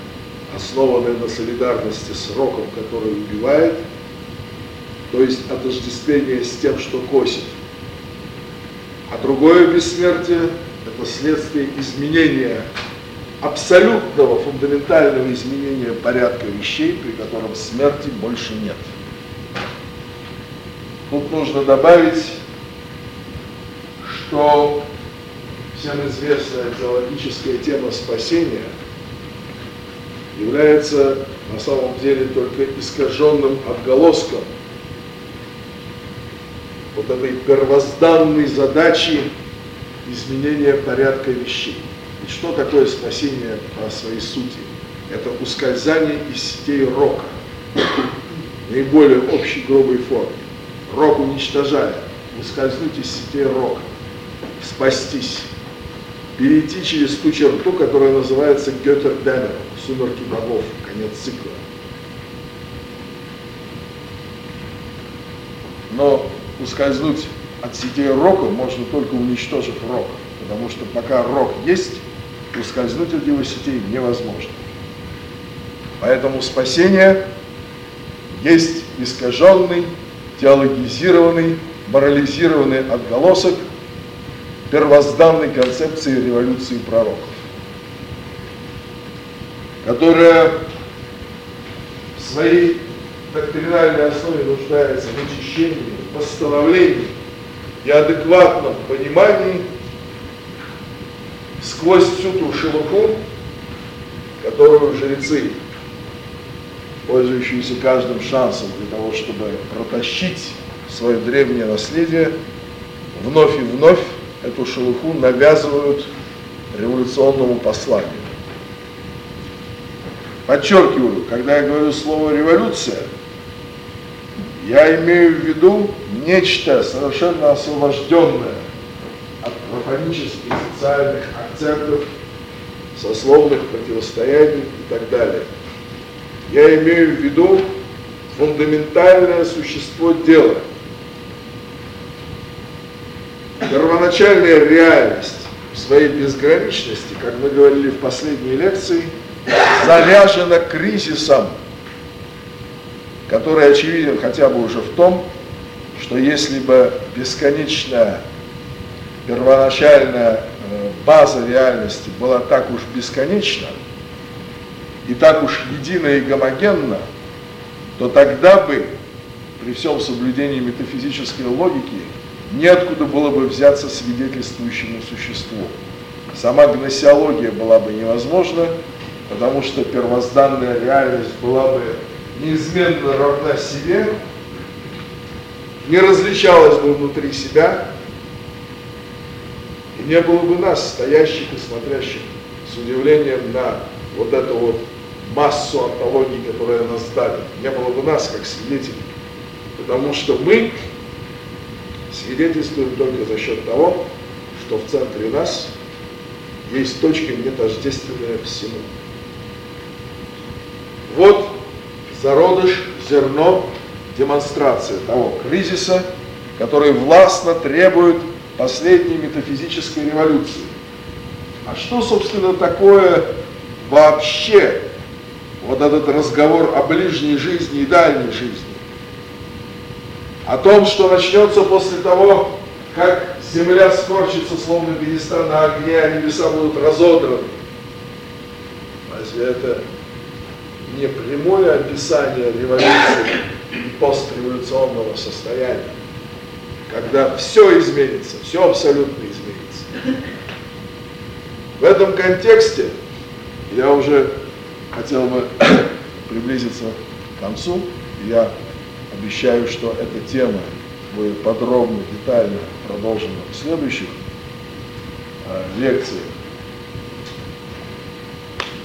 основанное на солидарности с роком, который убивает, то есть отождествление с тем, что косит. А другое бессмертие – это следствие изменения, абсолютного, фундаментального изменения порядка вещей, при котором смерти больше нет. Тут нужно добавить, что всем известная теологическая тема спасения является на самом деле только искаженным отголоском вот этой первозданной задачи изменения порядка вещей. И что такое спасение по своей сути? Это ускользание из сетей рока, наиболее общей грубой форме. Рок уничтожая, ускользнуть из сетей рока, спастись, перейти через ту черту, которая называется Гётердамером, сумерки богов, конец цикла. Но ускользнуть от сетей рока можно только уничтожив рок, потому что пока рок есть, ускользнуть от его сетей невозможно. Поэтому спасение есть искаженный, теологизированный, морализированный отголосок первозданной концепции революции пророков, которая в своей доктринальной основе нуждается в очищении, восстановлении и адекватном понимании сквозь всю ту шелуху, которую жрецы, пользующиеся каждым шансом для того, чтобы протащить свое древнее наследие, вновь и вновь эту шелуху навязывают революционному посланию. Подчеркиваю, когда я говорю слово «революция», я имею в виду нечто совершенно освобожденное от профанических социальных акцентов, сословных противостояний и так далее. Я имею в виду фундаментальное существо дела – первоначальная реальность в своей безграничности, как мы говорили в последней лекции, заряжена кризисом, который очевиден хотя бы уже в том, что если бы бесконечная первоначальная э, база реальности была так уж бесконечна и так уж едина и гомогенна, то тогда бы при всем соблюдении метафизической логики неоткуда было бы взяться свидетельствующему существу. Сама гносеология была бы невозможна, потому что первозданная реальность была бы неизменно равна себе, не различалась бы внутри себя, и не было бы нас, стоящих и смотрящих с удивлением на вот эту вот массу антологий, которая нас давит. Не было бы нас, как свидетелей. Потому что мы свидетельствуем только за счет того, что в центре нас есть точка нетождественная всему. Вот зародыш, зерно, демонстрация того кризиса, который властно требует последней метафизической революции. А что, собственно, такое вообще вот этот разговор о ближней жизни и дальней жизни? О том, что начнется после того, как земля скорчится, словно береста на огне, а небеса будут разодраны. Разве это не прямое описание революции и постреволюционного состояния, когда все изменится, все абсолютно изменится. В этом контексте я уже хотел бы приблизиться к концу. Я Обещаю, что эта тема будет подробно, детально продолжена в следующих э, лекциях.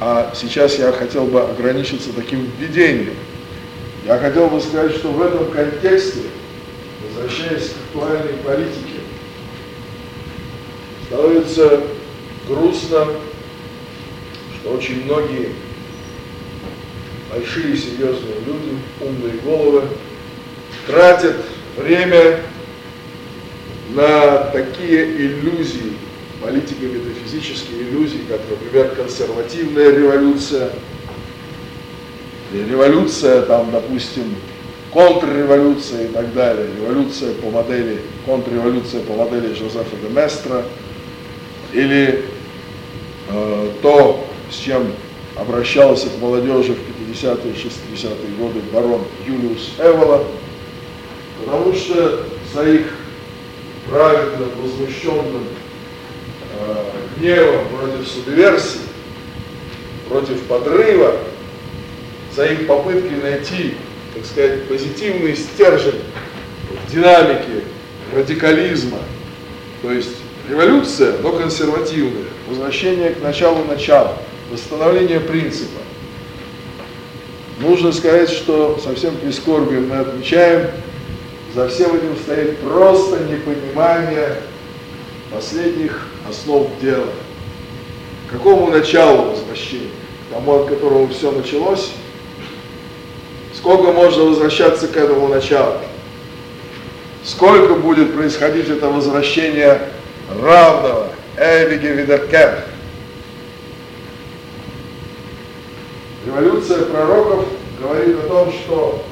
А сейчас я хотел бы ограничиться таким введением. Я хотел бы сказать, что в этом контексте, возвращаясь к актуальной политике, становится грустно, что очень многие большие серьезные люди, умные головы, тратят время на такие иллюзии, политико-метафизические иллюзии, как, например, консервативная революция, революция, там, допустим, контрреволюция и так далее, революция по модели, контрреволюция по модели Жозефа де Местра, или э, то, с чем обращался к молодежи в 50-е и 60-е годы барон Юлиус Эвола, потому что за их праведным, возмущенным э, гневом против субверсии, против подрыва за их попытки найти, так сказать, позитивный стержень в динамике радикализма. То есть революция, но консервативная, возвращение к началу начала, восстановление принципа. Нужно сказать, что совсем прискорбием мы отмечаем, за всем этим стоит просто непонимание последних основ дела. К какому началу возвращения? К тому, от которого все началось? Сколько можно возвращаться к этому началу? Сколько будет происходить это возвращение равного Эвиге Видеркер? Революция пророков говорит о том, что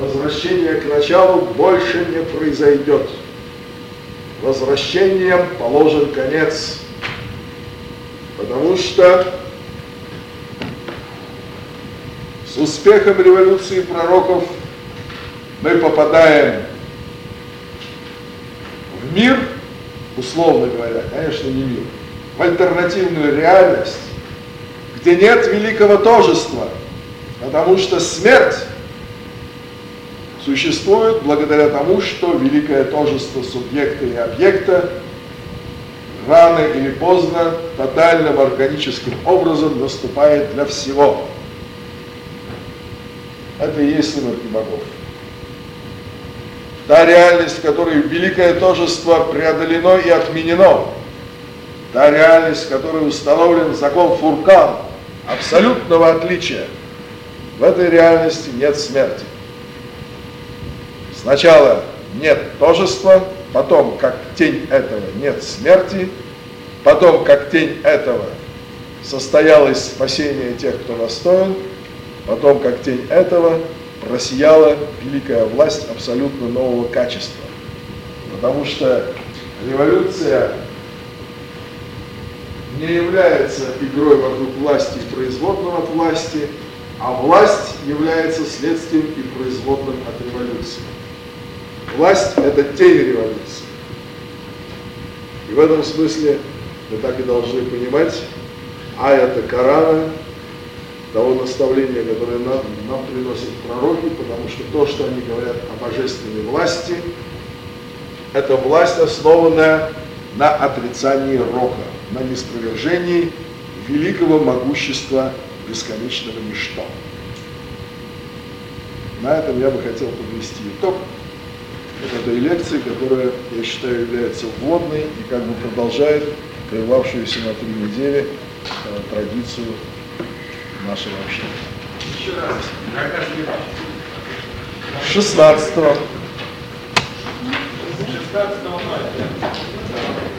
возвращение к началу больше не произойдет. Возвращением положен конец, потому что с успехом революции пророков мы попадаем в мир, условно говоря, конечно, не мир, в альтернативную реальность, где нет великого тожества, потому что смерть существует благодаря тому, что великое тожество субъекта и объекта рано или поздно тотальным органическим образом наступает для всего. Это и есть смерть богов. Та реальность, в которой великое тожество преодолено и отменено, та реальность, в которой установлен закон Фуркан, абсолютного отличия, в этой реальности нет смерти. Сначала нет тожества, потом, как тень этого, нет смерти, потом, как тень этого, состоялось спасение тех, кто достоин, потом, как тень этого, просияла великая власть абсолютно нового качества. Потому что революция не является игрой вокруг власти и производным от власти, а власть является следствием и производным от революции. Власть – это тень революции. И в этом смысле мы так и должны понимать аята Корана, того наставления, которое нам, нам приносят пророки, потому что то, что они говорят о божественной власти, это власть, основанная на отрицании рока, на неспровержении великого могущества бесконечного ничто. На этом я бы хотел подвести итог этой лекции, которая, я считаю, является вводной и как бы продолжает прервавшуюся на три недели э, традицию нашего общения. Еще раз, когда 16 16 мая.